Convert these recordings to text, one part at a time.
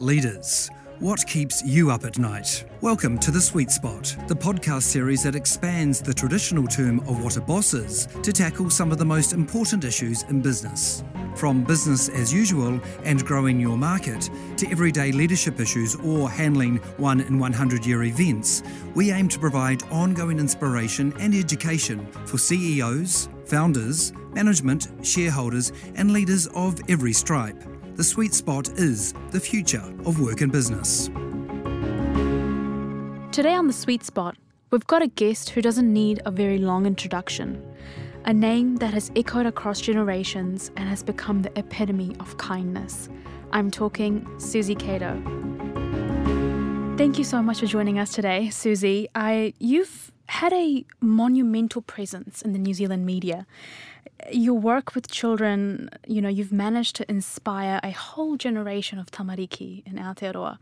Leaders. What keeps you up at night? Welcome to The Sweet Spot, the podcast series that expands the traditional term of what a boss is to tackle some of the most important issues in business. From business as usual and growing your market to everyday leadership issues or handling one in 100 year events, we aim to provide ongoing inspiration and education for CEOs, founders, management, shareholders, and leaders of every stripe. The sweet spot is the future of work and business. Today on The Sweet Spot, we've got a guest who doesn't need a very long introduction. A name that has echoed across generations and has become the epitome of kindness. I'm talking Suzy Cato. Thank you so much for joining us today, Suzy. I you've had a monumental presence in the New Zealand media your work with children, you know, you've managed to inspire a whole generation of tamariki in Aotearoa.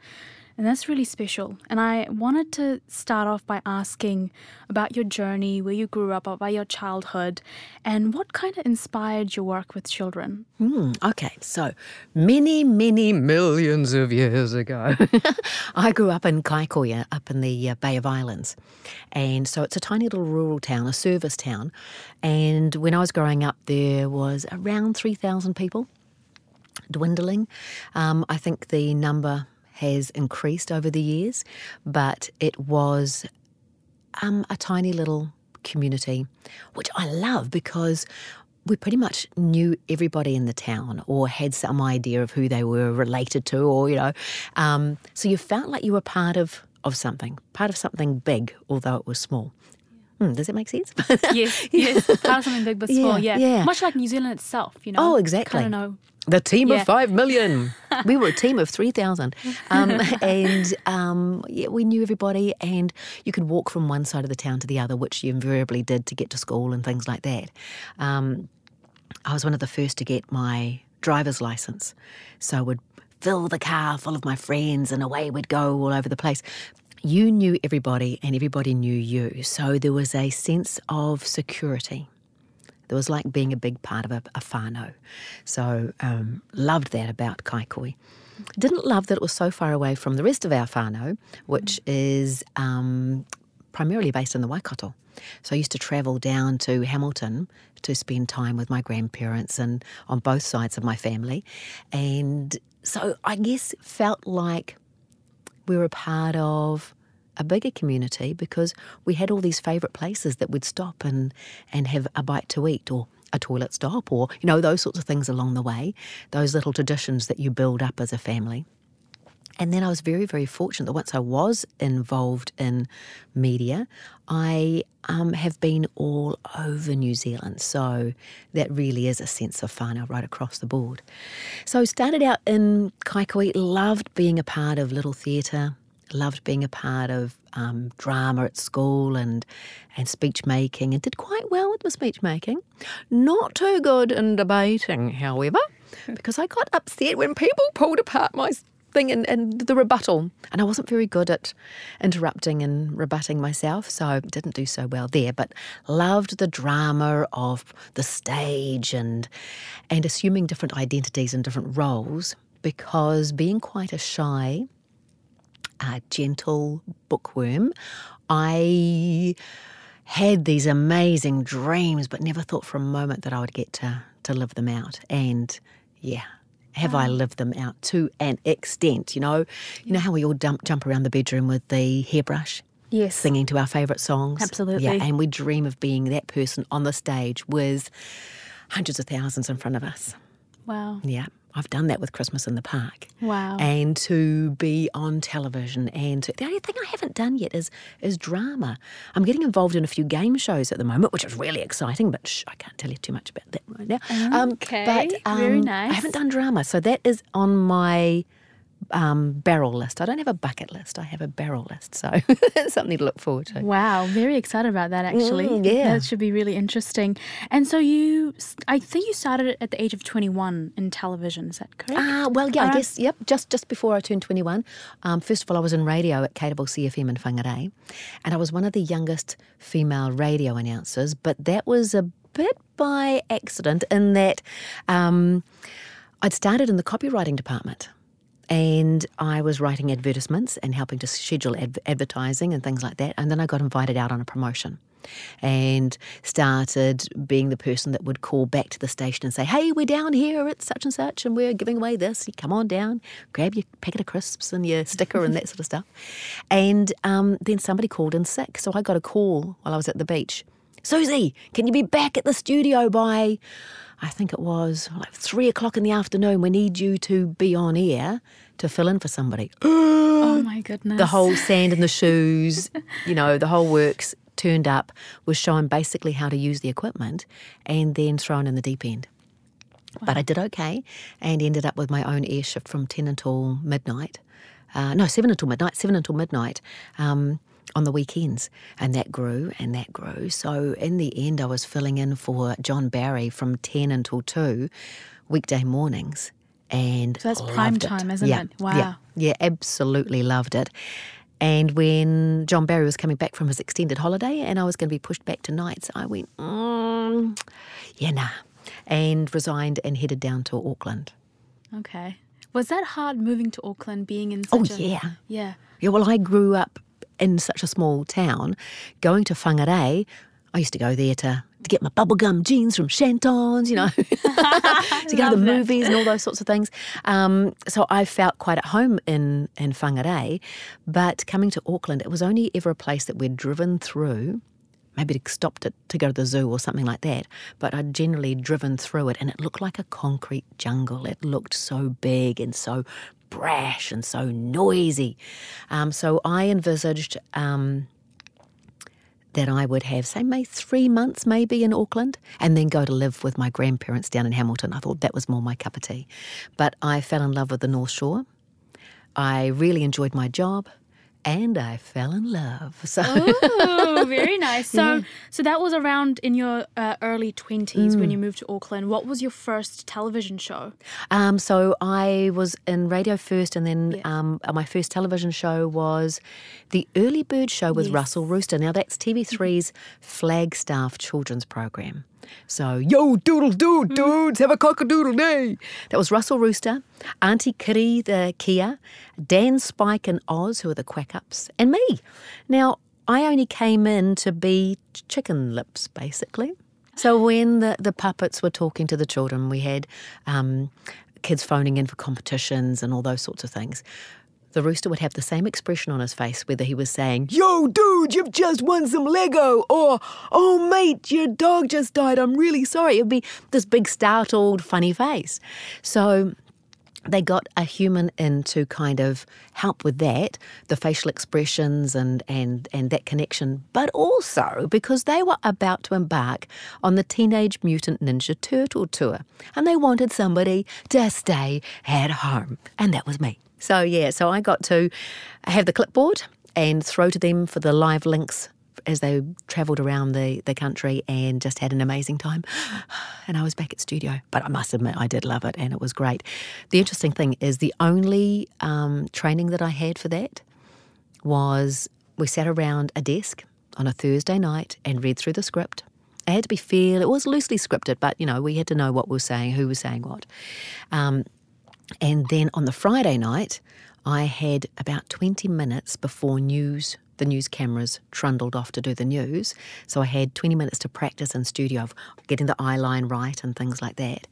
And that's really special. And I wanted to start off by asking about your journey, where you grew up, about your childhood, and what kind of inspired your work with children. Mm, okay, so many, many millions of years ago, I grew up in Kaikohe, up in the uh, Bay of Islands. And so it's a tiny little rural town, a service town. And when I was growing up, there was around 3,000 people dwindling. Um, I think the number has increased over the years, but it was um, a tiny little community, which I love because we pretty much knew everybody in the town or had some idea of who they were related to, or, you know. Um, so you felt like you were part of, of something, part of something big, although it was small. Hmm, does it make sense? yes, yes. Something big but small, yeah, yeah. Much like New Zealand itself, you know. Oh, exactly. Kind of know the team yeah. of five million. we were a team of 3,000. Um, and um, yeah, we knew everybody, and you could walk from one side of the town to the other, which you invariably did to get to school and things like that. Um, I was one of the first to get my driver's license. So I would fill the car full of my friends, and away we'd go all over the place. You knew everybody, and everybody knew you. So there was a sense of security. There was like being a big part of a, a whānau. So um, loved that about Kaikohe. Didn't love that it was so far away from the rest of our whānau, which is um, primarily based in the Waikato. So I used to travel down to Hamilton to spend time with my grandparents and on both sides of my family. And so I guess felt like we were a part of a bigger community because we had all these favourite places that we'd stop and, and have a bite to eat or a toilet stop or, you know, those sorts of things along the way, those little traditions that you build up as a family. And then I was very, very fortunate that once I was involved in media, I um, have been all over New Zealand. So that really is a sense of whānau right across the board. So started out in Kaikohe, loved being a part of Little Theatre, loved being a part of um, drama at school and and speech making and did quite well with my speech making. Not too good in debating, however, because I got upset when people pulled apart my thing and, and the rebuttal. And I wasn't very good at interrupting and rebutting myself, so I didn't do so well there. But loved the drama of the stage and and assuming different identities and different roles because being quite a shy a gentle bookworm. I had these amazing dreams, but never thought for a moment that I would get to, to live them out. And yeah, have. I mm. lived them out to an extent? You know, you know how we all dump, jump around the bedroom with the hairbrush. Yes. Singing to our favourite songs. Absolutely. Yeah, and we dream of being that person on the stage with hundreds of thousands in front of us. Wow. Yeah. I've done that with Christmas in the Park. Wow. And to be on television and to, the only thing I haven't done yet is is drama. I'm getting involved in a few game shows at the moment, which is really exciting, but shh, I can't tell you too much about that right now. Okay. Um, but um, very nice. I haven't done drama, so that is on my um, barrel list. I don't have a bucket list. I have a barrel list. So something to look forward to. Wow, very excited about that actually. Mm, yeah. That should be really interesting. And so you, I think you started at the age of 21 in television, is that correct? Ah, uh, well, yeah, I guess, yep, just, just before I turned 21. Um, first of all, I was in radio at Cable CFM in Whangarei, and I was one of the youngest female radio announcers, but that was a bit by accident in that um, I'd started in the copywriting department and I was writing advertisements and helping to schedule adv- advertising and things like that. And then I got invited out on a promotion and started being the person that would call back to the station and say, Hey, we're down here at such and such, and we're giving away this. Come on down, grab your packet of crisps and your sticker and that sort of stuff. And um, then somebody called in sick. So I got a call while I was at the beach Suzy, can you be back at the studio by, I think it was like three o'clock in the afternoon? We need you to be on air to fill in for somebody. oh my goodness. The whole sand in the shoes, you know, the whole works turned up, was shown basically how to use the equipment and then thrown in the deep end. But I did okay and ended up with my own air shift from 10 until midnight. Uh, no, 7 until midnight, 7 until midnight. Um, on the weekends. And that grew and that grew. So in the end, I was filling in for John Barry from 10 until 2 weekday mornings. And so that's prime time, isn't yeah, it? Wow. Yeah, yeah, absolutely loved it. And when John Barry was coming back from his extended holiday and I was going to be pushed back to nights, I went, mm, yeah, nah, and resigned and headed down to Auckland. Okay. Was that hard moving to Auckland, being in Oh, such a... yeah. Yeah. Yeah, well, I grew up in such a small town. Going to Whangarei, I used to go there to, to get my bubblegum jeans from Chantons, you know, to go to the movies and all those sorts of things. Um, so I felt quite at home in, in Whangarei. But coming to Auckland, it was only ever a place that we'd driven through. Maybe to stop to, to go to the zoo or something like that. But I'd generally driven through it and it looked like a concrete jungle. It looked so big and so brash and so noisy. Um, so I envisaged um, that I would have, say, maybe three months maybe in Auckland and then go to live with my grandparents down in Hamilton. I thought that was more my cup of tea. But I fell in love with the North Shore. I really enjoyed my job and I fell in love. So Oh, very nice. So, so that was around in your uh, early twenties when you moved to Auckland. What was your first television show? Um, so I was in radio first, and then Yeah. um, my first television show was the Early Bird Show with Yes. Russell Rooster. Now that's TV3's Flagstaff children's program. So yo doodle doo dudes, have a cock a doodle day. That was Russell Rooster, Auntie Kitty the Kia, Dan Spike and Oz, who are the quack ups, and me. Now I only came in to be chicken lips, basically. So when the, the puppets were talking to the children, we had um, kids phoning in for competitions and all those sorts of things. The rooster would have the same expression on his face, whether he was saying, Yo, dude, you've just won some Lego, or Oh, mate, your dog just died, I'm really sorry. It would be this big, startled, funny face. So they got a human in to kind of help with that, the facial expressions and, and, and that connection, but also because they were about to embark on the Teenage Mutant Ninja Turtle tour and they wanted somebody to stay at home. And that was me. So, yeah, so I got to have the clipboard and throw to them for the live links as they travelled around the, the country and just had an amazing time. And I was back at studio. But I must admit, I did love it and it was great. The interesting thing is the only um, training that I had for that was we sat around a desk on a Thursday night and read through the script. It had to be fair, it was loosely scripted, but you know, we had to know what we were saying, who was saying what. Um, and then on the Friday night, I had about 20 minutes before news, the news cameras trundled off to do the news. So I had 20 minutes to practice in studio of getting the eye line right and things like that.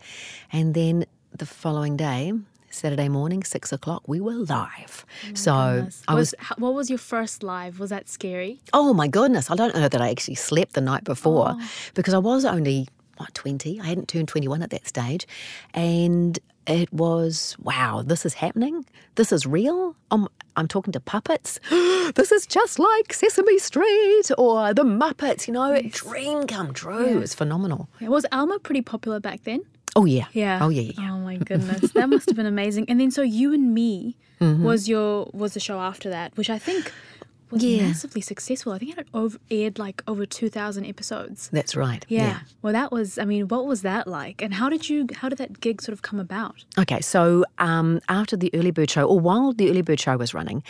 And then the following day, Saturday morning, six o'clock, we were live. Oh so Goodness. I was, h- what was your first live? Was that scary? oh my goodness, I don't know that I actually slept the night before oh. because I was only, what, 20? I hadn't turned 21 at that stage. And it was, wow, this is happening. This is real. I'm, I'm talking to puppets. this is just like Sesame Street or the Muppets, you know, dream come true. It's phenomenal. Yeah, Was Alma pretty popular back then? Oh, yeah. Yeah. Oh, yeah, yeah. yeah. Oh my goodness, that must have been amazing. And then so you and me Mm-hmm. was your was the show after that, which I think was Yeah. massively successful. I think it had over, aired like over two thousand episodes. That's right. Yeah. Well, that was. I mean, what was that like? And how did you? How did that gig sort of come about? Okay, so um, after the early bird show, or while the early bird show was running,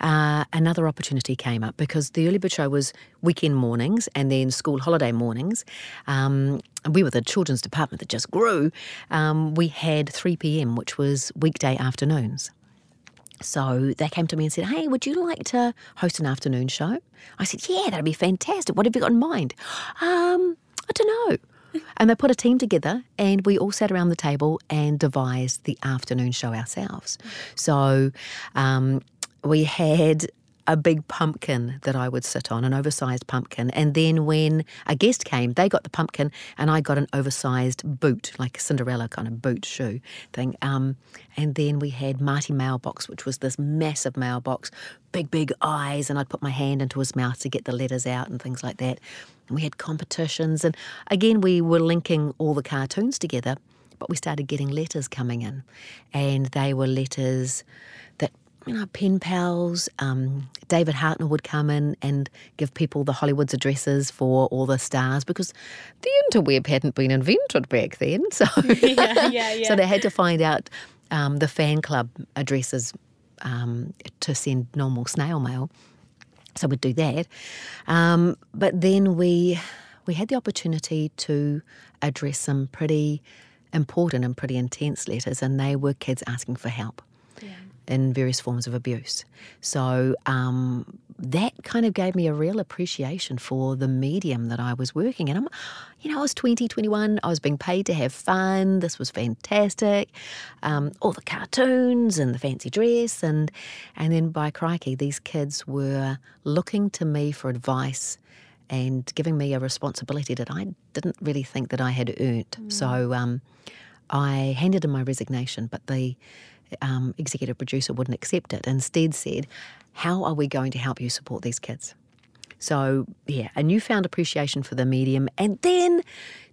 uh, another opportunity came up because the early bird show was weekend mornings and then school holiday mornings. Um, we were the children's department that just grew. Um, we had 3 p.m., which was weekday afternoons. So they came to me and said, Hey, would you like to host an afternoon show? I said, Yeah, that'd be fantastic. What have you got in mind? Um, I don't know. And they put a team together and we all sat around the table and devised the afternoon show ourselves. So um, we had a big pumpkin that I would sit on, an oversized pumpkin. And then when a guest came, they got the pumpkin and I got an oversized boot, like a Cinderella kind of boot shoe thing. Um, and then we had Marty Mailbox, which was this massive mailbox, big, big eyes. And I'd put my hand into his mouth to get the letters out and things like that. And we had competitions. And again, we were linking all the cartoons together, but we started getting letters coming in. And they were letters that you know, pen pals. Um, David Hartnell would come in and give people the Hollywood's addresses for all the stars because the interweb hadn't been invented back then. So, yeah, yeah, yeah. so they had to find out um, the fan club addresses um, to send normal snail mail. So we'd do that. Um, but then we we had the opportunity to address some pretty important and pretty intense letters, and they were kids asking for help in various forms of abuse. So um, that kind of gave me a real appreciation for the medium that I was working in. I'm, you know, I was 20, 21, I was being paid to have fun. This was fantastic. Um, all the cartoons and the fancy dress. And, and then by crikey, these kids were looking to me for advice and giving me a responsibility that I didn't really think that I had earned. Mm. So um, I handed in my resignation, but the um, executive producer wouldn't accept it. Instead, said, "How are we going to help you support these kids?" So yeah, a newfound appreciation for the medium, and then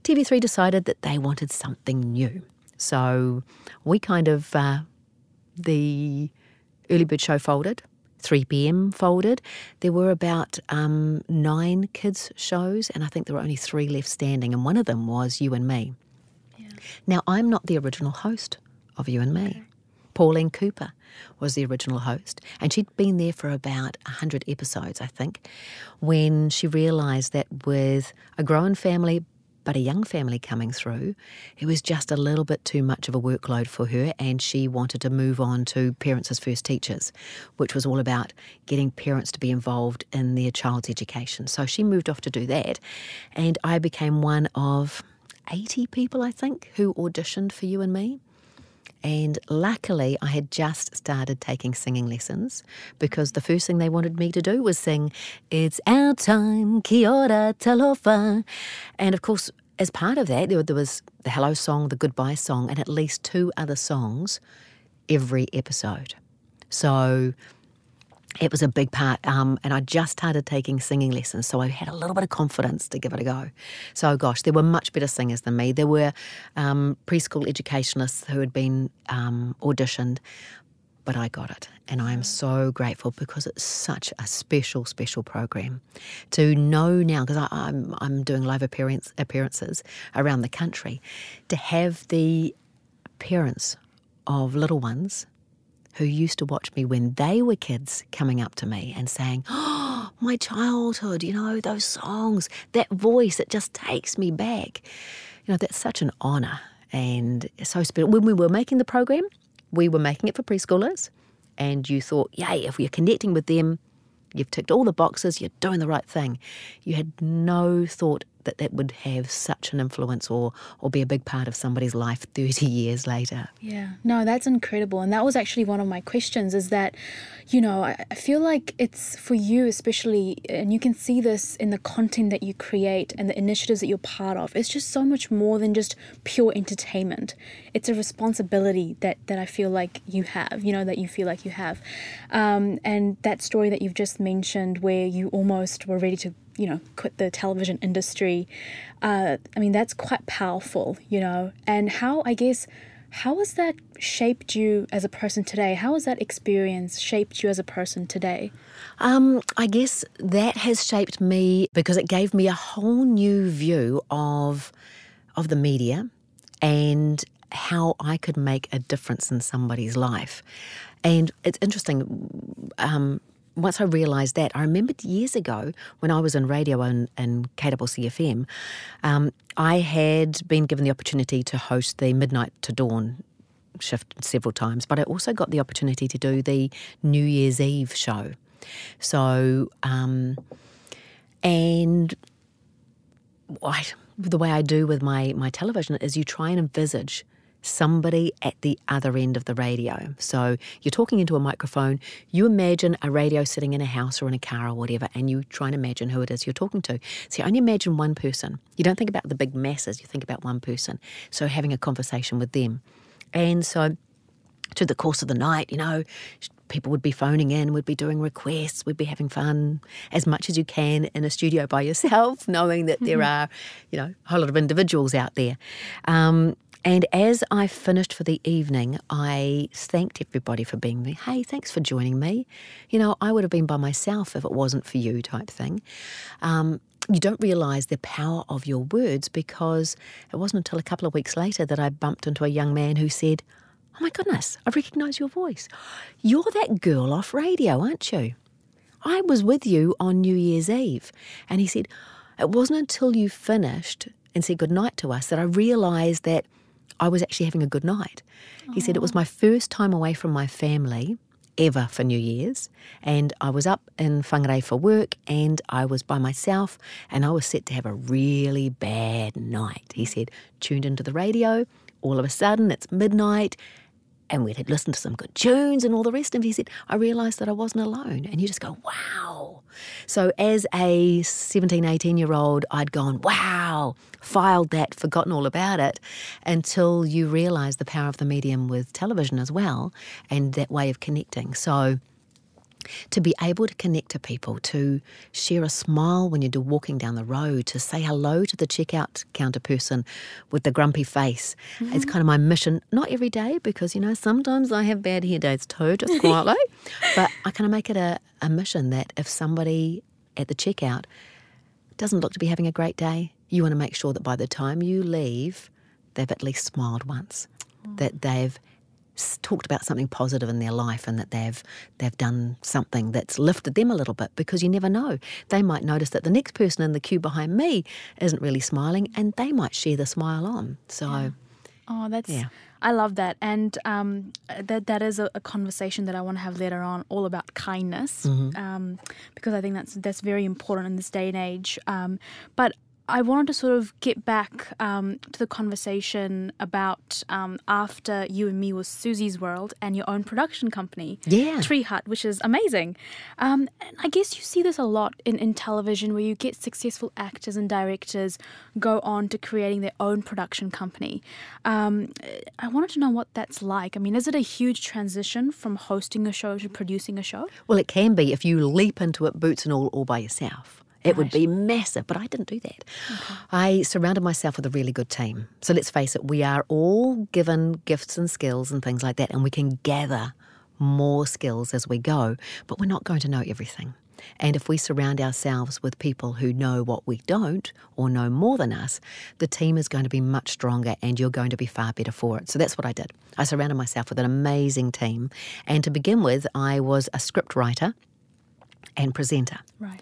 TV3 decided that they wanted something new. So we kind of uh, the early bird show folded. 3 p.m. folded. There were about um, nine kids' shows, and I think there were only three left standing, and one of them was You and Me. Yeah. Now, I'm not the original host of You and Me. Okay. Pauline Cooper was the original host, and she'd been there for about 100 episodes, I think, when she realised that with a growing family, but a young family coming through, it was just a little bit too much of a workload for her, and she wanted to move on to Parents as First Teachers, which was all about getting parents to be involved in their child's education. So she moved off to do that, and I became one of 80 people, I think, who auditioned for You and Me. And luckily, I had just started taking singing lessons because the first thing they wanted me to do was sing, It's Our Time, Kia ora, talofa. And of course, as part of that, there was the hello song, the goodbye song, and at least two other songs every episode. So it was a big part. Um, and I just started taking singing lessons, so I had a little bit of confidence to give it a go. So, gosh, there were much better singers than me. There were um, preschool educationists who had been um, auditioned, but I got it. And I am so grateful because it's such a special, special program. To know now, because I'm, I'm doing live appearance, appearances around the country, to have the parents of little ones who used to watch me when they were kids coming up to me and saying, Oh, my childhood, you know, those songs, that voice, it just takes me back. You know, that's such an honour and so special. When we were making the program, we were making it for preschoolers, and you thought, yay, if we're connecting with them, you've ticked all the boxes, you're doing the right thing. You had no thought that that would have such an influence or or be a big part of somebody's life 30 years later. Yeah. No, that's incredible. And that was actually one of my questions is that you know, I, feel like it's for you especially and you can see this in the content that you create and the initiatives that you're part of. It's just so much more than just pure entertainment. It's a responsibility that that I feel like you have, you know, that you feel like you have. Um, and that story that you've just mentioned where you almost were ready to you know, quit the television industry. Uh, I mean, that's quite powerful, you know. And how, I guess, how has that shaped you as a person today? How has that experience shaped you as a person today? Um, I guess that has shaped me because it gave me a whole new view of of the media and how I could make a difference in somebody's life. And it's interesting. Um, once I realised that, I remembered years ago when I was on radio and, and KWCFM, um, I had been given the opportunity to host the Midnight to Dawn shift several times, but I also got the opportunity to do the New Year's Eve show. So, um, and I, the way I do with my, my television is you try and envisage somebody at the other end of the radio. So you're talking into a microphone, you imagine a radio sitting in a house or in a car or whatever, and you try and imagine who it is you're talking to. So you only imagine one person. You don't think about the big masses, you think about one person. So having a conversation with them. And so through the course of the night, you know, people would be phoning in, we'd be doing requests, we'd be having fun as much as you can in a studio by yourself, knowing that there are, you know, a whole lot of individuals out there. Um, and as I finished for the evening, I thanked everybody for being there. Hey, thanks for joining me. You know, I would have been by myself if it wasn't for you, type thing. Um, you don't realise the power of your words because it wasn't until a couple of weeks later that I bumped into a young man who said, Oh my goodness, I recognise your voice. You're that girl off radio, aren't you? I was with you on New Year's Eve. And he said, It wasn't until you finished and said goodnight to us that I realised that I was actually having a good night. Aww. He said it was my first time away from my family ever for New Year's, and I was up in Whangarei for work, and I was by myself, and I was set to have a really bad night. He said, tuned into the radio, all of a sudden it's midnight, and we had listened to some good tunes and all the rest. And he said, I realised that I wasn't alone. And you just go, wow. So as a 17, 18 year old, I'd gone, wow, filed that, forgotten all about it, until you realise the power of the medium with television as well and that way of connecting. So to be able to connect to people, to share a smile when you're walking down the road, to say hello to the checkout counter person with the grumpy face. Mm-hmm. It's kind of my mission, not every day, because, you know, sometimes I have bad hair days too, just quietly. but I kind of make it a, a mission that if somebody at the checkout doesn't look to be having a great day, you want to make sure that by the time you leave, they've at least smiled once, mm. that they've talked about something positive in their life and that they've they've done something that's lifted them a little bit because you never know. They might notice that the next person in the queue behind me isn't really smiling and they might share the smile on. So yeah. Oh, that's yeah. I love that, and um, that that is a, a, conversation that I want to have later on, all about kindness, mm-hmm. um, because I think that's that's very important in this day and age. Um, but I wanted to sort of get back um, to the conversation about um, after you and me was Suzy's World and your own production company, yeah, Tree Hut, which is amazing. Um, and I guess you see this a lot in, in television where you get successful actors and directors go on to creating their own production company. Um, I wanted to know what that's like. I mean, is it a huge transition from hosting a show to producing a show? Well, it can be if you leap into it boots and all all by yourself. It right. would be massive, but I didn't do that. Okay. I surrounded myself with a really good team. So let's face it, we are all given gifts and skills and things like that, and we can gather more skills as we go, but we're not going to know everything. And if we surround ourselves with people who know what we don't or know more than us, the team is going to be much stronger and you're going to be far better for it. So that's what I did. I surrounded myself with an amazing team. And to begin with, I was a script writer and presenter. Right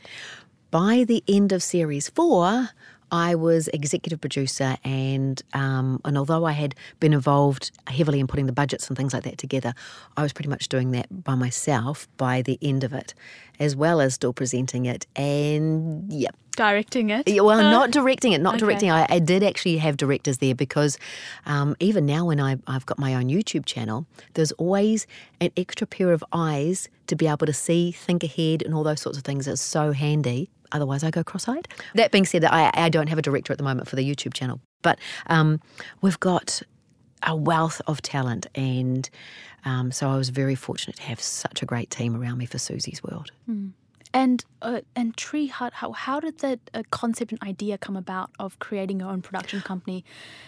by the end of series four, I was executive producer, and um, and although I had been involved heavily in putting the budgets and things like that together, I was pretty much doing that by myself by the end of it, as well as still presenting it and yeah, directing it. Yeah, well, not directing it, not okay. directing. I, I, did actually have directors there because um, even now when I, I've got my own YouTube channel, there's always an extra pair of eyes to be able to see, think ahead, and all those sorts of things. It's so handy Otherwise, I go cross eyed. That being said, I, I don't have a director at the moment for the YouTube channel, but um, we've got a wealth of talent. And um, so I was very fortunate to have such a great team around me for Suzy's World. Mm. And uh, and Tree Hut, how, how did that uh, concept and idea come about of creating your own production company?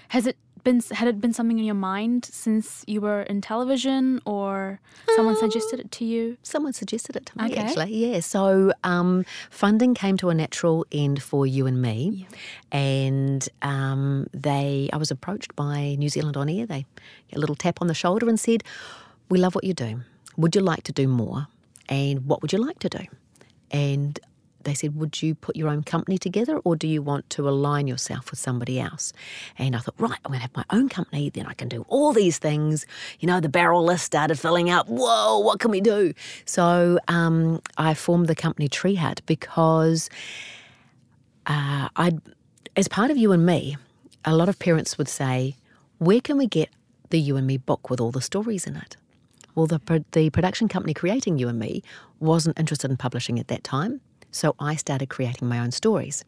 Has it been had it been something in your mind since you were in television, or someone um, suggested it to you? Someone suggested it to me, okay. actually. Yeah. So um, funding came to a natural end for you and me, yeah. and um, they. I was approached by New Zealand On Air. They a little tap on the shoulder and said, "We love what you do. Would you like to do more? And what would you like to do?" And they said, Would you put your own company together or do you want to align yourself with somebody else? And I thought, Right, I'm going to have my own company, then I can do all these things. You know, the barrel list started filling up. Whoa, what can we do? So um, I formed the company Tree Hut because uh, I, as part of You and Me, a lot of parents would say, Where can we get the You and Me book with all the stories in it? Well, the, the production company creating You and Me wasn't interested in publishing at that time. So I started creating my own stories.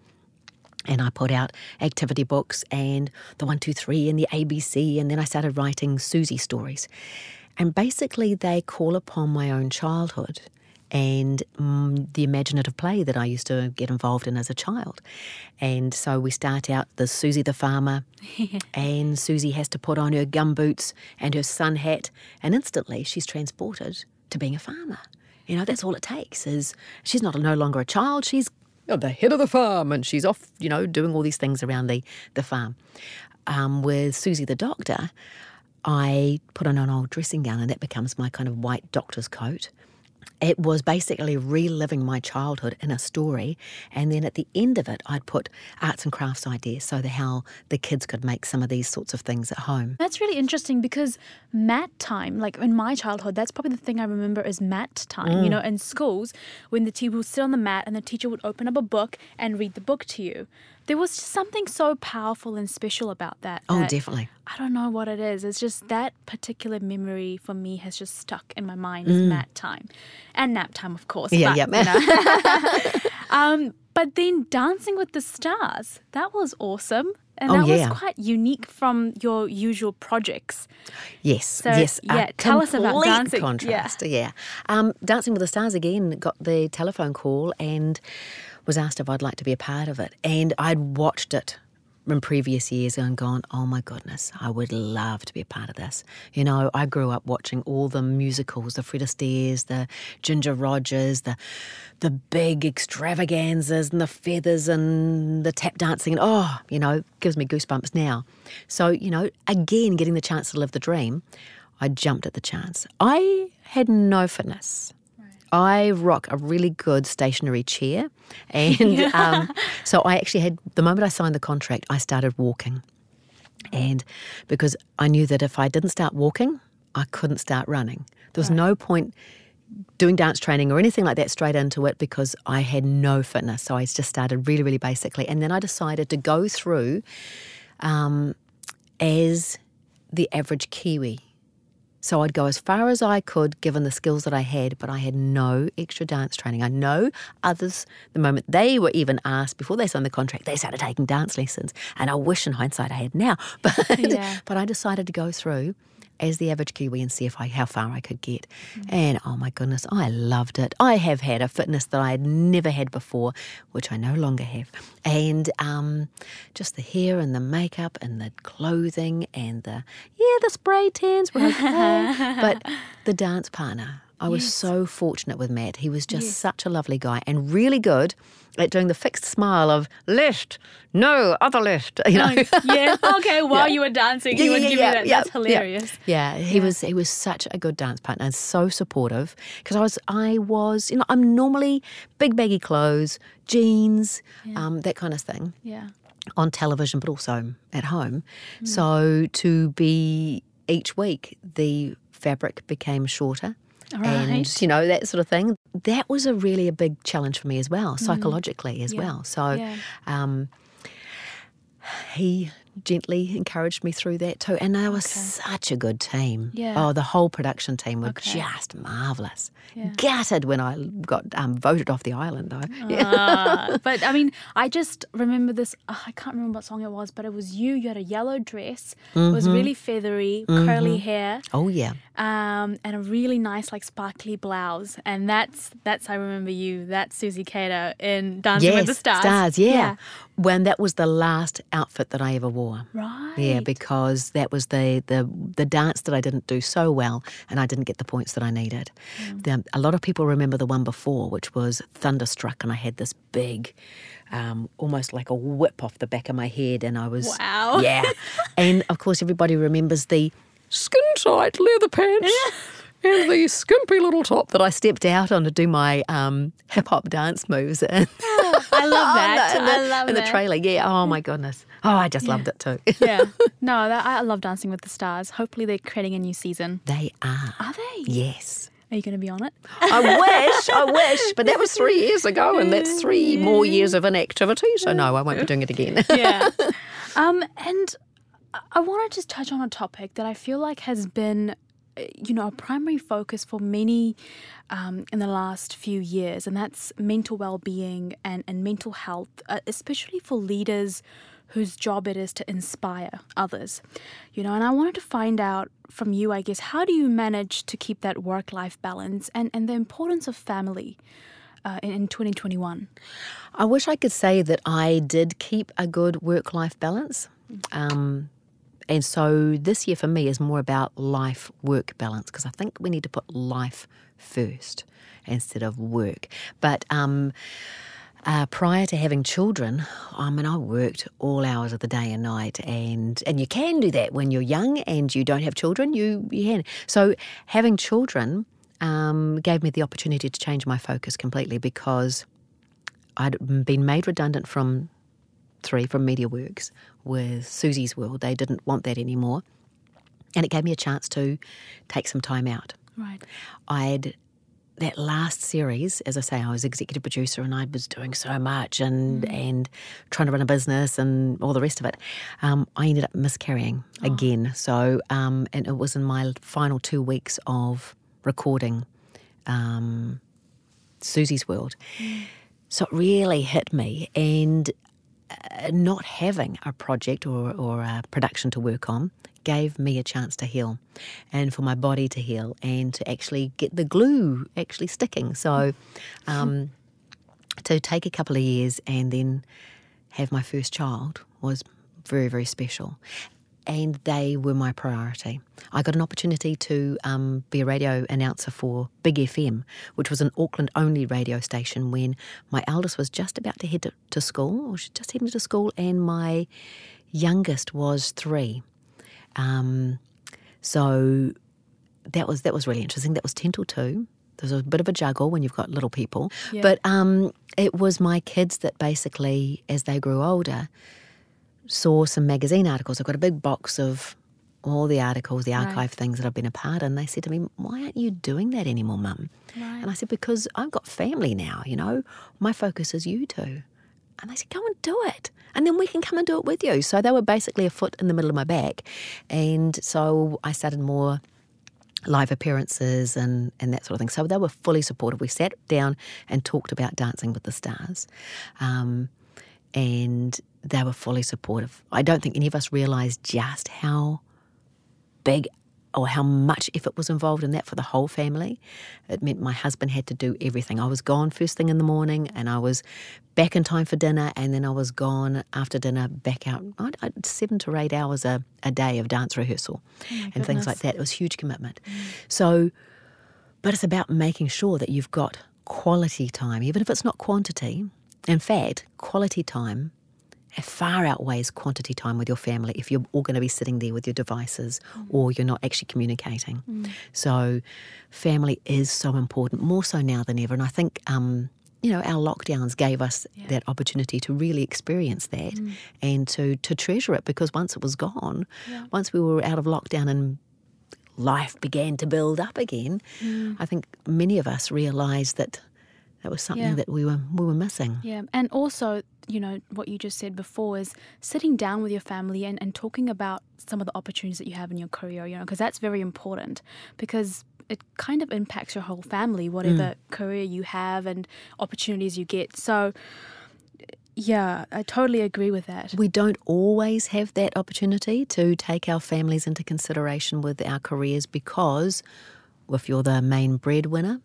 And I put out activity books and the one, two, three, and the ABC. And then I started writing Suzy stories. And basically, they call upon my own childhood and mm, the imaginative play that I used to get involved in as a child. And so we start out the Suzy the farmer, and Suzy has to put on her gumboots and her sun hat, and instantly she's transported to being a farmer. You know, that's all it takes. Is she's not no longer a child; she's the head of the farm, and she's off, you know, doing all these things around the the farm. Um, with Suzy the doctor, I put on an old dressing gown, and that becomes my kind of white doctor's coat it was basically reliving my childhood in a story. And then at the end of it, I'd put arts and crafts ideas so that how the kids could make some of these sorts of things at home. That's really interesting because mat time, like in my childhood, that's probably the thing I remember is mat time. Mm. You know, in schools, when the teacher would sit on the mat and the teacher would open up a book and read the book to you there was something so powerful and special about that. Oh, that definitely. I don't know what it is. It's just that particular memory for me has just stuck in my mind mm. mat time and nap time, of course. Yeah, yeah. You know. um, but then Dancing with the Stars, that was awesome. And oh, that yeah. was quite unique from your usual projects. Yes, so, yes. Yeah, tell us about dancing. Contrast, yeah. yeah. Um, dancing with the Stars again got the telephone call and was asked if I'd like to be a part of it. And I'd watched it in previous years and gone, oh my goodness, I would love to be a part of this. You know, I grew up watching all the musicals, the Fred Astaire's, the Ginger Rogers, the the big extravaganzas and the feathers and the tap dancing and oh, you know, gives me goosebumps now. So, you know, again getting the chance to live the dream, I jumped at the chance. I had no fitness. I rock a really good stationary chair. And um, so I actually had, the moment I signed the contract, I started walking. And because I knew that if I didn't start walking, I couldn't start running. There was right. no point doing dance training or anything like that straight into it because I had no fitness. So I just started really, really basically. And then I decided to go through um, as the average Kiwi so I'd go as far as I could given the skills that I had, but I had no extra dance training. I know others, the moment they were even asked before they signed the contract, they started taking dance lessons. And I wish in hindsight I had now. But, yeah. but I decided to go through as the average Kiwi and see if I how far I could get. Mm. And oh my goodness, I loved it. I have had a fitness that I had never had before, which I no longer have. And um, just the hair and the makeup and the clothing and the yeah, the spray tans were okay, but the dance partner. I was yes. so fortunate with Matt. He was just yes. such a lovely guy and really good at doing the fixed smile of left, no, other left. You know? Yeah. Okay. While yeah. you were dancing, yeah, he would yeah, give yeah, you that. That's hilarious. Yeah. He was he was such a good dance partner and so supportive because I was I was you know I'm normally big baggy clothes, jeans, um, that kind of thing. Yeah. On television, but also at home. Mm. So to be each week, the fabric became shorter. Right. And, you know, that sort of thing. That was a really a big challenge for me as well, mm. psychologically mm. as yeah. well. So um, he gently encouraged me through that too. And they were okay. such a good team. Yeah. Oh, the whole production team were okay. just marvellous. Yeah. Gutted when I got um, voted off the island though. Uh, but I mean, I just remember this. Oh, I can't remember what song it was, but it was you. You had a yellow dress. Mm-hmm. It was mm-hmm. really feathery, mm-hmm. curly hair. Oh yeah. Um, and a really nice like sparkly blouse. And that's that's I remember you. That's Suzy Cato in Dancing yes, with the Stars. Stars, yeah. yeah. When that was the last outfit that I ever wore. Right. Yeah, because that was the, the, the dance that I didn't do so well and I didn't get the points that I needed. Mm. The, a lot of people remember the one before, which was Thunderstruck, and I had this big, um, almost like a whip off the back of my head, and I was. Wow. Yeah. and of course, everybody remembers the skin tight leather pants. And the skimpy little top that I stepped out on to do my um, hip hop dance moves in. I love that. in the, I love in the trailer. Yeah. Oh my goodness. Oh, I just loved it too. yeah. No, that, I love Dancing with the Stars. Hopefully, they're creating a new season. they are. Are they? Yes. Are you going to be on it? I wish, I wish, but that was three years ago, and that's three more years of inactivity. So no, I won't be doing it again. yeah. Um, and I- I want to just touch on a topic that I feel like has been, you know, a primary focus for many um, in the last few years, and that's mental well-being and, and mental health, uh, especially for leaders whose job it is to inspire others. You know, and I wanted to find out from you, I guess, how do you manage to keep that work-life balance and, and the importance of family uh, in, in 2021? I wish I could say that I did keep a good work life balance. Um, and so this year for me is more about life work balance because I think we need to put life first instead of work. But um, uh, prior to having children, I mean, I worked all hours of the day and night, and and you can do that when you're young and you don't have children. You you can. So having children um, gave me the opportunity to change my focus completely because I'd been made redundant from three from MediaWorks with Suzy's World. They didn't want that anymore, and it gave me a chance to take some time out. Right. I'd that last series, as I say, I was executive producer and I was doing so much and and trying to run a business and all the rest of it. Um, I ended up miscarrying again. So um, and it was in my final two weeks of recording um, Suzy's World. So it really hit me and not having a project or, or a production to work on gave me a chance to heal and for my body to heal and to actually get the glue actually sticking. So um, to take a couple of years and then have my first child was very, very special. And they were my priority. I got an opportunity to um, be a radio announcer for Big FM, which was an Auckland only radio station when my eldest was just about to head to, to school, or she just heading to school, and my youngest was three. Um, so that was that was really interesting. That was ten till two. There's a bit of a juggle when you've got little people, Yeah. but um, it was my kids that basically, as they grew older, saw some magazine articles. I've got a big box of all the articles, the archive things that I've been a part of. And they said to me, Why aren't you doing that anymore, Mum? Right. And I said, Because I've got family now, you know, my focus is you two. And they said, Go and do it. And then we can come and do it with you. So they were basically a foot in the middle of my back. And so I started more live appearances and, and that sort of thing. So they were fully supportive. We sat down and talked about Dancing with the Stars. Um, and they were fully supportive. I don't think any of us realised just how big or how much effort was involved in that for the whole family. It meant my husband had to do everything. I was gone first thing in the morning and I was back in time for dinner and then I was gone after dinner back out I'd, I'd seven to eight hours a, a day of dance rehearsal oh and things like that. It was huge commitment. Mm. So, but it's about making sure that you've got quality time, even if it's not quantity. In fact, quality time far outweighs quantity time with your family if you're all going to be sitting there with your devices mm. or you're not actually communicating. Mm. So, family is so important, more so now than ever. And I think, um, you know, our lockdowns gave us that opportunity to really experience that mm. and to, to treasure it because once it was gone, once we were out of lockdown and life began to build up again, I think many of us realised that that was something Yeah. that we were we were missing. Yeah, and also, you know, what you just said before is sitting down with your family and, and talking about some of the opportunities that you have in your career, you know, because that's very important because it kind of impacts your whole family, whatever mm. career you have and opportunities you get. So, yeah, I totally agree with that. We don't always have that opportunity to take our families into consideration with our careers because if you're the main breadwinner.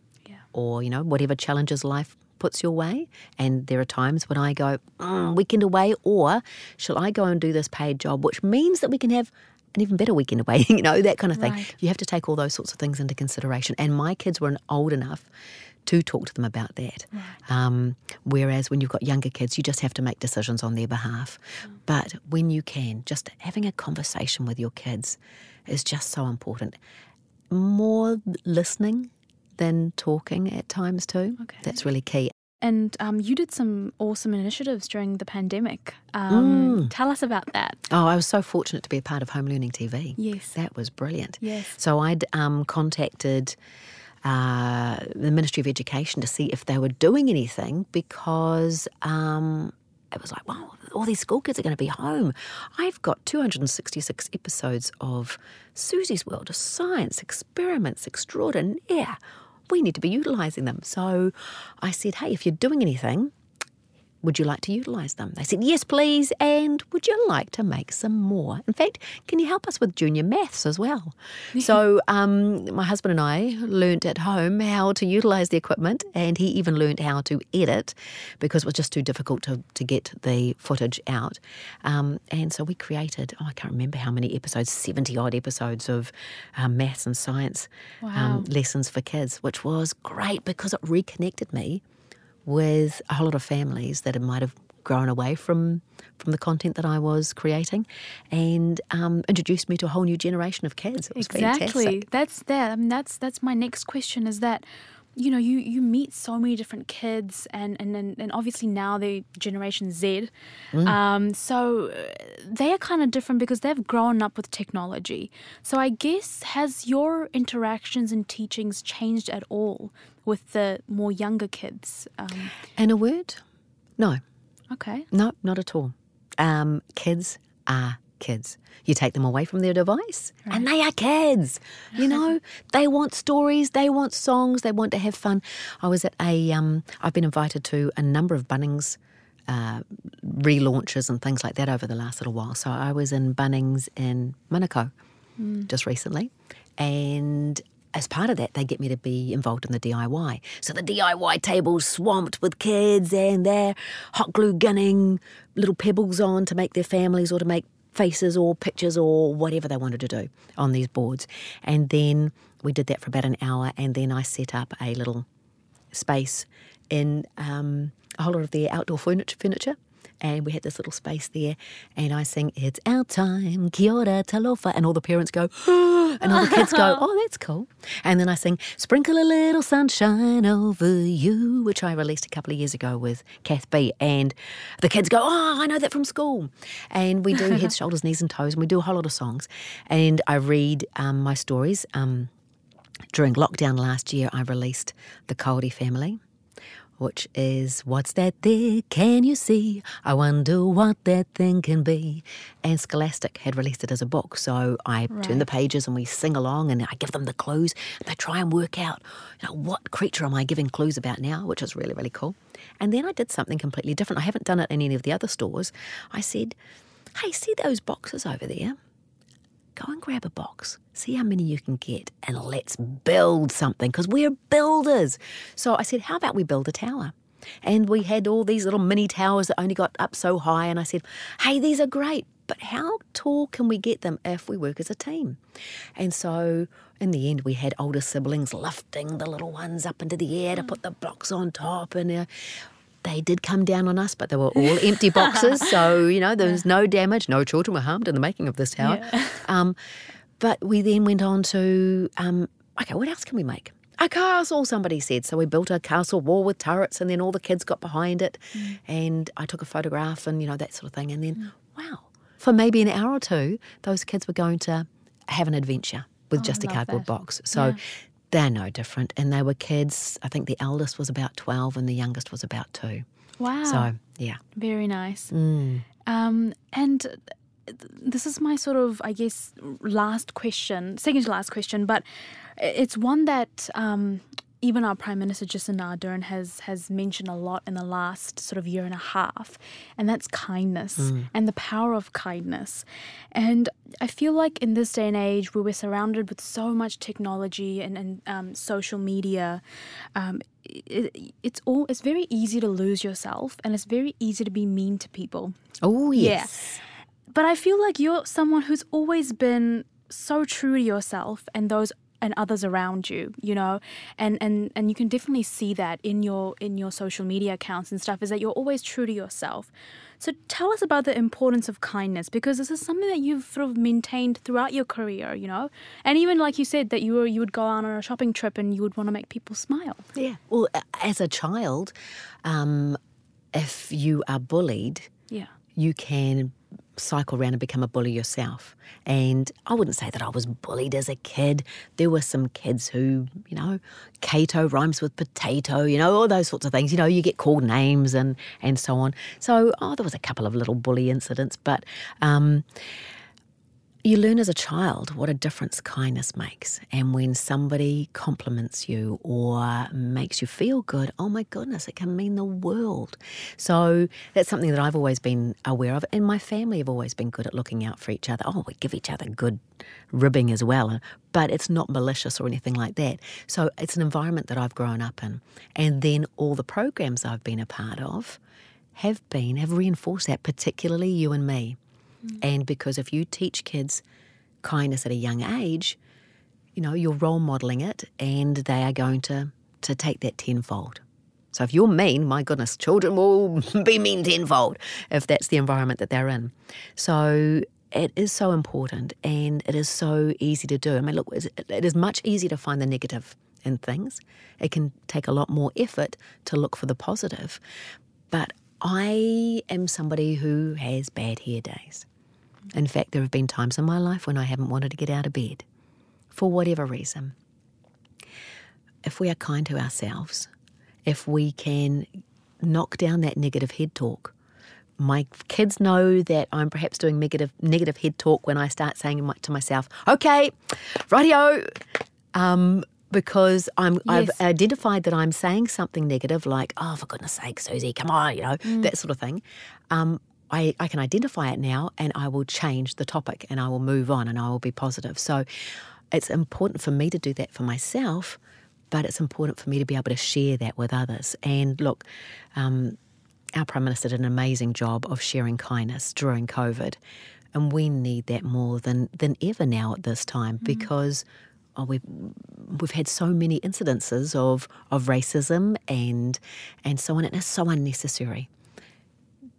Or, you know, whatever challenges life puts your way, and there are times when I go, mm, weekend away, or shall I go and do this paid job, which means that we can have an even better weekend away, you know, that kind of thing. Right. You have to take all those sorts of things into consideration. And my kids weren't old enough to talk to them about that. Um, whereas when you've got younger kids, you just have to make decisions on their behalf. But when you can, just having a conversation with your kids is just so important. more listening than talking at times too. Okay. That's really key. And um, you did some awesome initiatives during the pandemic. Um, Mm. Tell us about that. Oh, I was so fortunate to be a part of Home Learning TV. Yes. That was brilliant. Yes. So I'd um, contacted uh, the Ministry of Education to see if they were doing anything because um, it was like, wow, all these school kids are going to be home. I've got 266 episodes of Suzy's World of Science Experiments Extraordinaire. We need to be utilising them. So I said, hey, if you're doing anything, would you like to utilise them? They said, Yes, please. And would you like to make some more? In fact, can you help us with junior maths as well? so, um, my husband and I learnt at home how to utilise the equipment, and he even learnt how to edit because it was just too difficult to, to get the footage out. Um, and so, we created, oh, I can't remember how many episodes, 70 odd episodes of um, maths and science Wow. um, lessons for kids, which was great because it reconnected me with a whole lot of families that might have grown away from from the content that I was creating, and um, introduced me to a whole new generation of kids. Exactly. fantastic. That's that. I mean, that's that's my next question. Is that you know you you meet so many different kids and and and, and obviously now the generation Z. Mm. Um, so uh, they are kind of different because they've grown up with technology. So I guess has your interactions and teachings changed at all with the more younger kids? Um, And a word? No, okay. no, not at all. Um, kids are kids. You take them away from their device, and they are kids. You know, they want stories, they want songs, they want to have fun. I was at a, um, I've been invited to a number of Bunnings uh, relaunches and things like that over the last little while. So I was in Bunnings in Manukau just recently, and as part of that, they get me to be involved in the DIY. So the DIY table's swamped with kids and they're hot glue gunning little pebbles on to make their families or to make faces or pictures or whatever they wanted to do on these boards. And then we did that for about an hour, and then I set up a little space in um, a whole lot of their outdoor furniture, furniture. And we had this little space there, and I sing, It's our time, kia ora, talofa. And all the parents go, and all the kids go, Oh, that's cool. And then I sing, Sprinkle a little sunshine over you, which I released a couple of years ago with Kath Bee. And the kids go, Oh, I know that from school. And we do heads, shoulders, knees, and toes, and we do a whole lot of songs. And I read um, my stories. Um, during lockdown last year, I released The Cody Family, which is What's That There? Can You See? I wonder what that thing can be. And Scholastic had released it as a book. So I turn the pages and we sing along and I give them the clues. And they try and work out, you know, what creature am I giving clues about now, which is really, really cool. And then I did something completely different. I haven't done it in any of the other stores. I said, Hey, see those boxes over there? Go and grab a box, see how many you can get, and let's build something because we're builders. So I said, How about we build a tower? And we had all these little mini towers that only got up so high. And I said, Hey, these are great, but how tall can we get them if we work as a team? And so in the end, we had older siblings lifting the little ones up into the air to put the blocks on top. And uh, they did come down on us, but they were all empty boxes. So, you know, there was no damage. No children were harmed in the making of this tower. Um, but we then went on to, um, okay, what else can we make? A castle, somebody said. So we built a castle wall with turrets, and then all the kids got behind it. And I took a photograph and, you know, that sort of thing. And then, wow, for maybe an hour or two, those kids were going to have an adventure with just a cardboard that. box. So they're no different. And they were kids, I think the eldest was about 12 and the youngest was about two. Wow. So, yeah. Very nice. Mm. Um, and this is my sort of, I guess, last question, second to last question, but it's one that um, even our Prime Minister Jacinda Ardern has has mentioned a lot in the last sort of year and a half, and that's kindness and the power of kindness. And I feel like in this day and age, where we're surrounded with so much technology and, and um, social media, um, it, it's all it's very easy to lose yourself, and it's very easy to be mean to people. Oh, Yeah. yes. But I feel like you're someone who's always been so true to yourself and those and others around you you know and and and you can definitely see that in your in your social media accounts and stuff is that you're always true to yourself so tell us about the importance of kindness because this is something that you've sort of maintained throughout your career, you know, and even like you said that you were you would go out on a shopping trip and you would want to make people smile. Yeah. Well, as a child, um, if you are bullied, yeah, you can cycle around and become a bully yourself. And I wouldn't say that I was bullied as a kid. There were some kids who, you know, Cato rhymes with potato, you know, all those sorts of things. You know, you get called names and, and so on. So, oh, there was a couple of little bully incidents, but um, you learn as a child what a difference kindness makes. And when somebody compliments you or makes you feel good, oh my goodness, it can mean the world. So that's something that I've always been aware of. And my family have always been good at looking out for each other. Oh, we give each other good ribbing as well, but it's not malicious or anything like that. So it's an environment that I've grown up in. And then all the programs I've been a part of have been, have reinforced that, particularly you and me. And because if you teach kids kindness at a young age, you know, you're role modeling it and they are going to, to take that tenfold. So if you're mean, my goodness, children will be mean tenfold if that's the environment that they're in. So it is so important and it is so easy to do. I mean, look, it is much easier to find the negative in things. It can take a lot more effort to look for the positive. But I am somebody who has bad hair days. In fact, there have been times in my life when I haven't wanted to get out of bed for whatever reason. If we are kind to ourselves, if we can knock down that negative head talk, my kids know that I'm perhaps doing negative negative head talk when I start saying to myself, "Okay, radio," um, because I'm yes. I've identified that I'm saying something negative, like "Oh, for goodness sake, Suzy, come on," you know, mm. that sort of thing. Um, I, I can identify it now and I will change the topic and I will move on and I will be positive. So it's important for me to do that for myself, but it's important for me to be able to share that with others. And look, um, our Prime Minister did an amazing job of sharing kindness during COVID. And we need that more than, than ever now at this time mm-hmm. because oh, we've, we've had so many incidences of, of racism and, and so on. And it's so unnecessary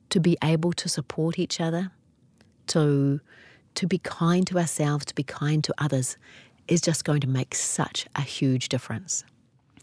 to be able to support each other, to to be kind to ourselves, to be kind to others, is just going to make such a huge difference.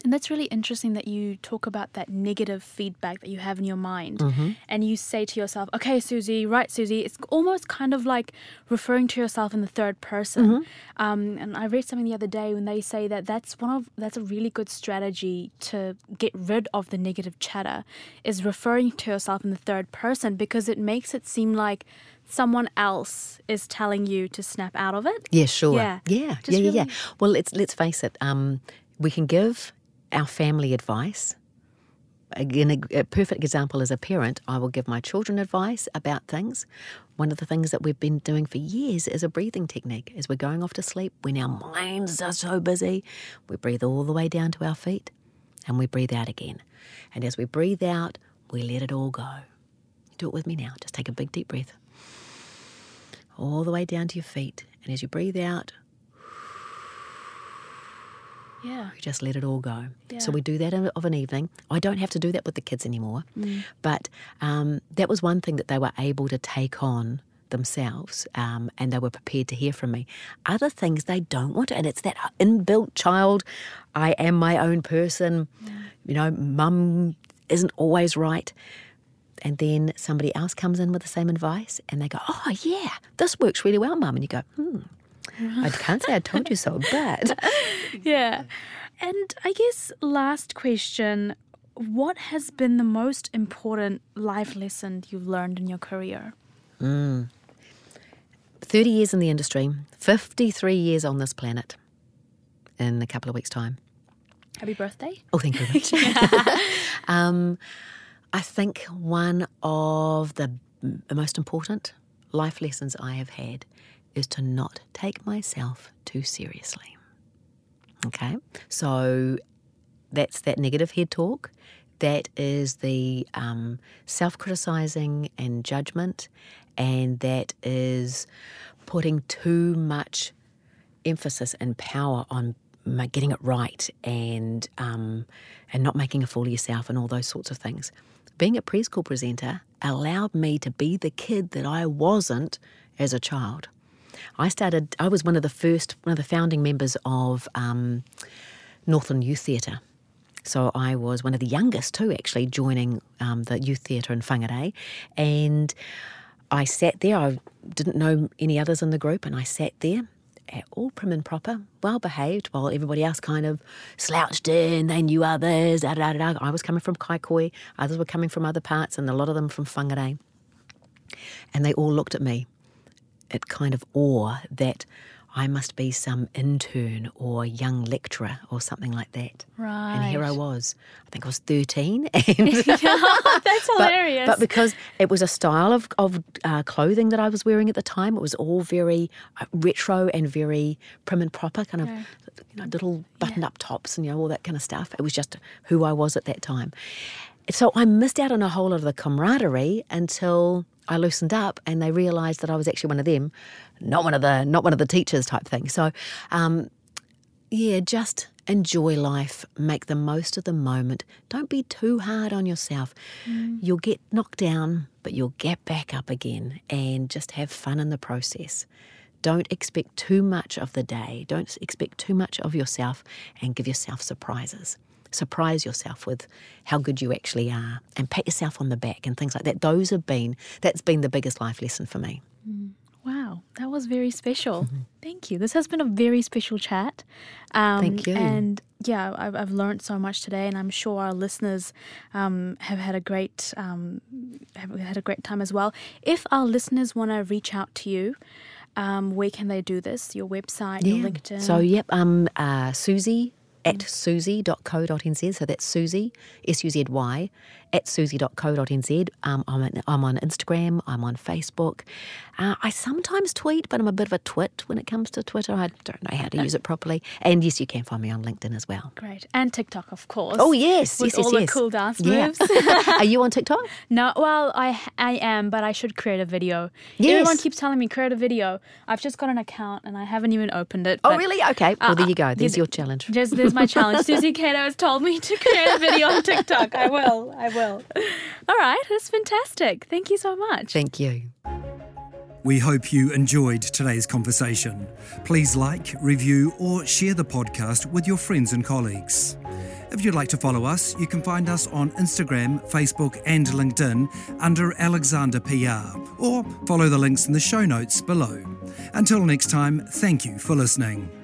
And that's really interesting that you talk about that negative feedback that you have in your mind. Mm-hmm. And you say to yourself, okay, Suzy, right, Suzy. It's almost kind of like referring to yourself in the third person. Mm-hmm. Um, and I read something the other day when they say that that's one of that's a really good strategy to get rid of the negative chatter is referring to yourself in the third person because it makes it seem like someone else is telling you to snap out of it. Yeah, sure. Yeah, yeah, yeah, really... yeah. Well, let's let's face it. Um, we can give our family advice. Again, a, perfect example as a parent, I will give my children advice about things. One of the things that we've been doing for years is a breathing technique. As we're going off to sleep, when our minds are so busy, we breathe all the way down to our feet and we breathe out again. And as we breathe out, we let it all go. Do it with me now. Just take a big deep breath. All the way down to your feet. And as you breathe out, yeah. We just let it all go. Yeah. So we do that of an evening. I don't have to do that with the kids anymore. Mm. But um, that was one thing that they were able to take on themselves um, and they were prepared to hear from me. Other things they don't want to, and it's that inbuilt child, I am my own person, yeah. you know, mum isn't always right. And then somebody else comes in with the same advice and they go, Oh, yeah, this works really well, mum. And you go, Hmm, I can't say I told you so, but. yeah. And I guess last question what has been the most important life lesson you've learned in your career? Mm. 30 years in the industry, 53 years on this planet in a couple of weeks' time. Happy birthday. Oh, thank you very much. um, I think one of the most important life lessons I have had is to not take myself too seriously. Okay, so that's that negative head talk. That is the um, self criticizing and judgment, and that is putting too much emphasis and power on getting it right and um, and not making a fool of yourself and all those sorts of things. Being a preschool presenter allowed me to be the kid that I wasn't as a child. I started. I was one of the first, one of the founding members of um, Northland Youth Theatre. So I was one of the youngest too, actually, joining um, the youth theatre in Whangarei. And I sat there. I didn't know any others in the group, and I sat there all prim and proper, well behaved, while everybody else kind of slouched in. They knew others. Da, da, da, I was coming from Kaikohe, others were coming from other parts, and a lot of them from Whangarei. And they all looked at me at kind of awe that I must be some intern or young lecturer or something like that. Right. And here I was. I think I was 13. And That's but, hilarious. but because it was a style of, of uh, clothing that I was wearing at the time, it was all very uh, retro and very prim and proper, kind of you know, little buttoned up tops and you know all that kind of stuff. It was just who I was at that time. So I missed out on a whole lot of the camaraderie until I loosened up and they realised that I was actually one of them, not one of the not one of the teachers type thing. So, um, yeah, just enjoy life, make the most of the moment. Don't be too hard on yourself. You'll get knocked down, but you'll get back up again, and just have fun in the process. Don't expect too much of the day. Don't expect too much of yourself, and give yourself surprises surprise yourself with how good you actually are and pat yourself on the back and things like that. Those have been, that's been the biggest life lesson for me. Wow, that was very special. Thank you. This has been a very special chat. Um, Thank you. And yeah, I've, I've learned so much today, and I'm sure our listeners um, have had a great um, have had a great time as well. If our listeners want to reach out to you, um, where can they do this? Your website, your LinkedIn. So, yep, um, uh, Suzy at suzy.co.nz. So that's Suzy, S U Z Y, at suzy.co.nz. Um, I'm, on, I'm on Instagram, I'm on Facebook. Uh, I sometimes tweet, but I'm a bit of a twit when it comes to Twitter. I don't know how to use it properly. And yes, you can find me on LinkedIn as well. Great. And TikTok, of course. Oh, yes, With yes, yes, all the cool dance Yeah. moves. Are you on TikTok? No, well, I I am, but I should create a video. Yes. Everyone keeps telling me create a video. I've just got an account and I haven't even opened it. Oh, really? Okay. Well, Uh, there you uh, go. There's you- your challenge. Just there's my challenge. Suzy Cato has told me to create a video on TikTok. I will. I will. All right, that's fantastic. Thank you so much. Thank you. We hope you enjoyed today's conversation. Please like, review, or share the podcast with your friends and colleagues. If you'd like to follow us, you can find us on Instagram, Facebook, and LinkedIn under Alexander PR, or follow the links in the show notes below. Until next time, thank you for listening.